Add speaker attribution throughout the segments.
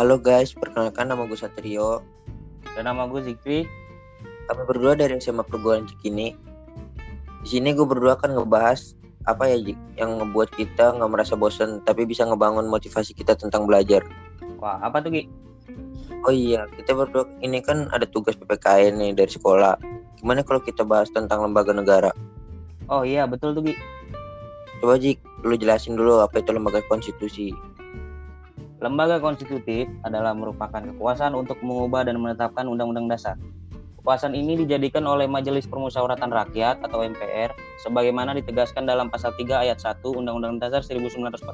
Speaker 1: Halo guys, perkenalkan nama gue Satrio.
Speaker 2: Dan nama gue Zikri.
Speaker 1: Kami berdua dari SMA Perguruan Cikini. Di sini gue berdua akan ngebahas apa ya Jik, yang ngebuat kita nggak merasa bosan, tapi bisa ngebangun motivasi kita tentang belajar.
Speaker 2: Wah, apa tuh Gi?
Speaker 1: Oh iya, kita berdua ini kan ada tugas PPKN nih dari sekolah. Gimana kalau kita bahas tentang lembaga negara?
Speaker 2: Oh iya, betul tuh Gi.
Speaker 1: Coba Jik, lu jelasin dulu apa itu lembaga konstitusi.
Speaker 2: Lembaga konstitutif adalah merupakan kekuasaan untuk mengubah dan menetapkan undang-undang dasar. Kekuasaan ini dijadikan oleh Majelis Permusyawaratan Rakyat atau MPR sebagaimana ditegaskan dalam pasal 3 ayat 1 Undang-Undang Dasar 1945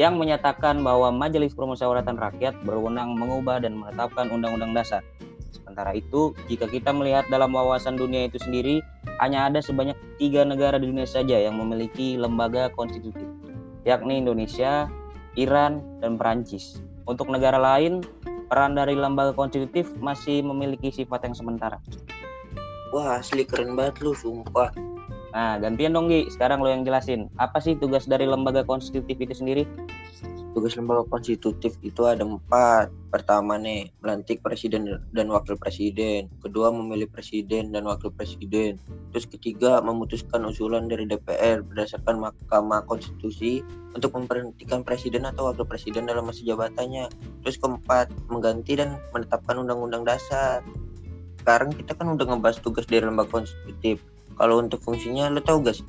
Speaker 2: yang menyatakan bahwa Majelis Permusyawaratan Rakyat berwenang mengubah dan menetapkan undang-undang dasar. Sementara itu, jika kita melihat dalam wawasan dunia itu sendiri, hanya ada sebanyak tiga negara di dunia saja yang memiliki lembaga konstitutif, yakni Indonesia, Iran, dan Perancis. Untuk negara lain, peran dari lembaga konstitutif masih memiliki sifat yang sementara.
Speaker 1: Wah asli keren banget lu, sumpah.
Speaker 2: Nah, gantian dong Gi, sekarang lo yang jelasin. Apa sih tugas dari lembaga konstitutif itu sendiri?
Speaker 1: Tugas lembaga konstitutif itu ada empat. Pertama nih, melantik presiden dan wakil presiden. Kedua, memilih presiden dan wakil presiden. Terus ketiga, memutuskan usulan dari DPR berdasarkan Mahkamah Konstitusi untuk memberhentikan presiden atau wakil presiden dalam masa jabatannya. Terus keempat, mengganti dan menetapkan undang-undang dasar. Sekarang kita kan udah ngebahas tugas dari lembaga konstitutif. Kalau untuk fungsinya, lo tau gak sih?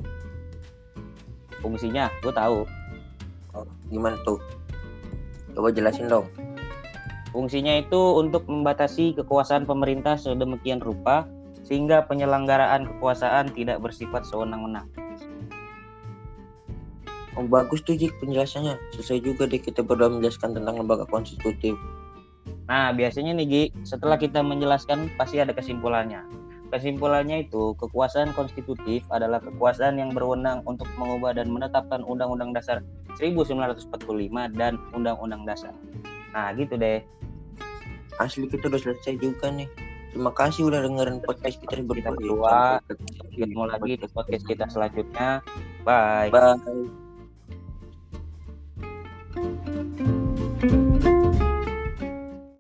Speaker 2: Fungsinya, gue tahu.
Speaker 1: Oh, gimana tuh? Coba jelasin dong.
Speaker 2: Fungsinya itu untuk membatasi kekuasaan pemerintah sedemikian rupa sehingga penyelenggaraan kekuasaan tidak bersifat sewenang-wenang.
Speaker 1: Oh, bagus tuh Jik penjelasannya. Selesai juga deh kita berdua menjelaskan tentang lembaga konstitutif.
Speaker 2: Nah, biasanya nih Gi, setelah kita menjelaskan pasti ada kesimpulannya. Kesimpulannya itu, kekuasaan konstitutif adalah kekuasaan yang berwenang untuk mengubah dan menetapkan Undang-Undang Dasar 1945 dan Undang-Undang Dasar. Nah, gitu deh.
Speaker 1: Asli kita udah selesai juga nih. Terima kasih udah dengerin podcast kita
Speaker 2: Kita berdua. Ketemu lagi di podcast kita selanjutnya. Bye.
Speaker 1: Bye.